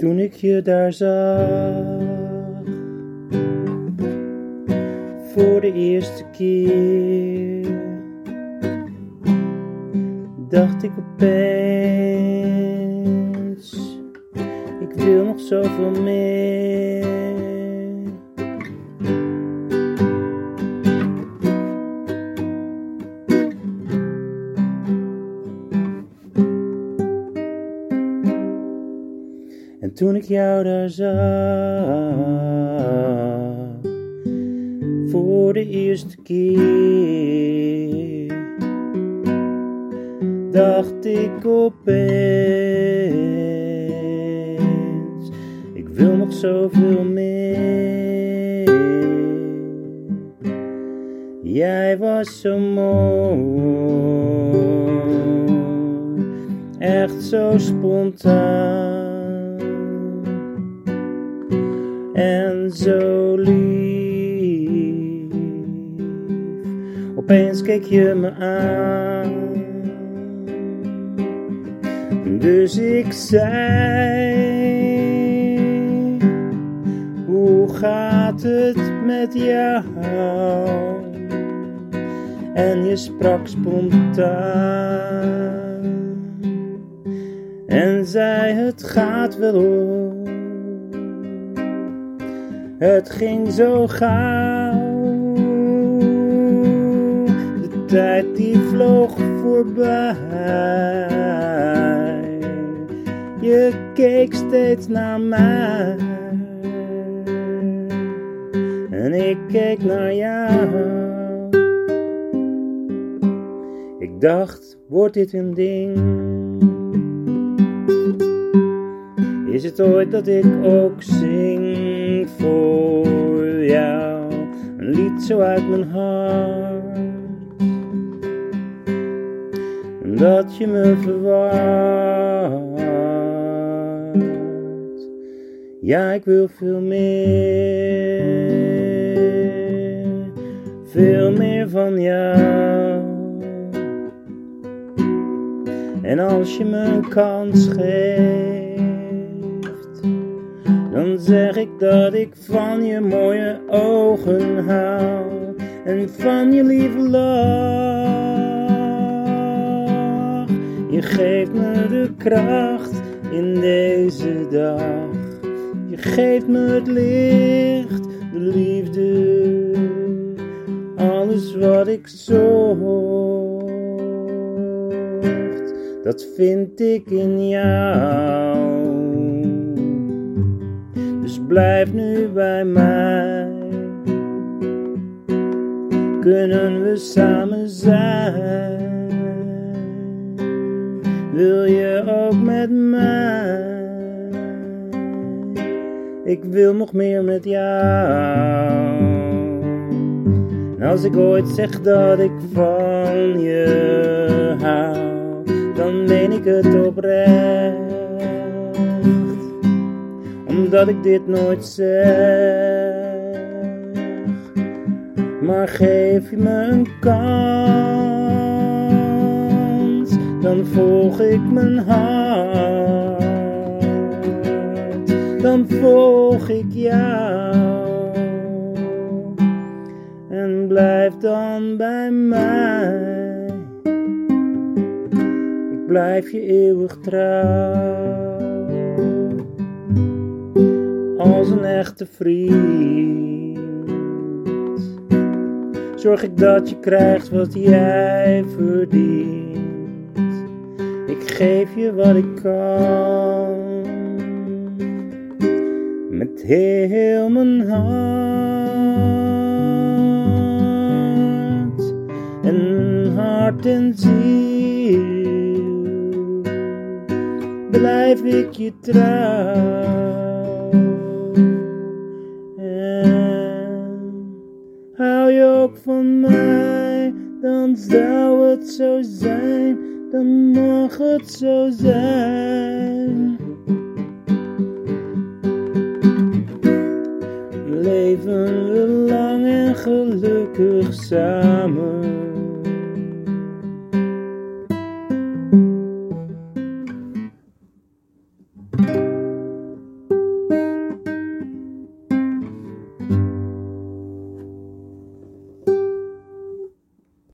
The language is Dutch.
Toen ik je daar zag, voor de eerste keer, dacht ik opeens, ik wil nog zoveel meer. En toen ik jou daar zag, voor de eerste keer, dacht ik opeens, ik wil nog zoveel meer. Jij was zo mooi, echt zo spontaan en zo lief. Opeens keek je me aan, dus ik zei: Hoe gaat het met jou? En je sprak spontaan en zei: Het gaat wel hoor. Het ging zo gauw, de tijd die vloog voorbij. Je keek steeds naar mij en ik keek naar jou. Ik dacht, wordt dit een ding? Is het ooit dat ik ook zing voor jou? Een lied zo uit mijn hart. Dat je me verwacht. Ja, ik wil veel meer. Veel meer van jou. En als je me een kans geeft dan zeg ik dat ik van je mooie ogen hou en van je lieve lach. Je geeft me de kracht in deze dag. Je geeft me het licht, de liefde, alles wat ik zocht. Dat vind ik in jou. Dus blijf nu bij mij. Kunnen we samen zijn? Ik wil nog meer met jou. En als ik ooit zeg dat ik van je hou, dan meen ik het oprecht omdat ik dit nooit zeg. Maar geef je me een kans, dan volg ik mijn hart. Dan volg ik jou en blijf dan bij mij. Ik blijf je eeuwig trouw. als een echte vriend. Zorg ik dat je krijgt wat jij verdient. Ik geef je wat ik kan. Met heel mijn hart. En hart en ziel. Blijf ik je trouw. Hou je ook van mij, dan zou het zo zijn, dan mag het zo zijn. leven we lang en gelukkig samen.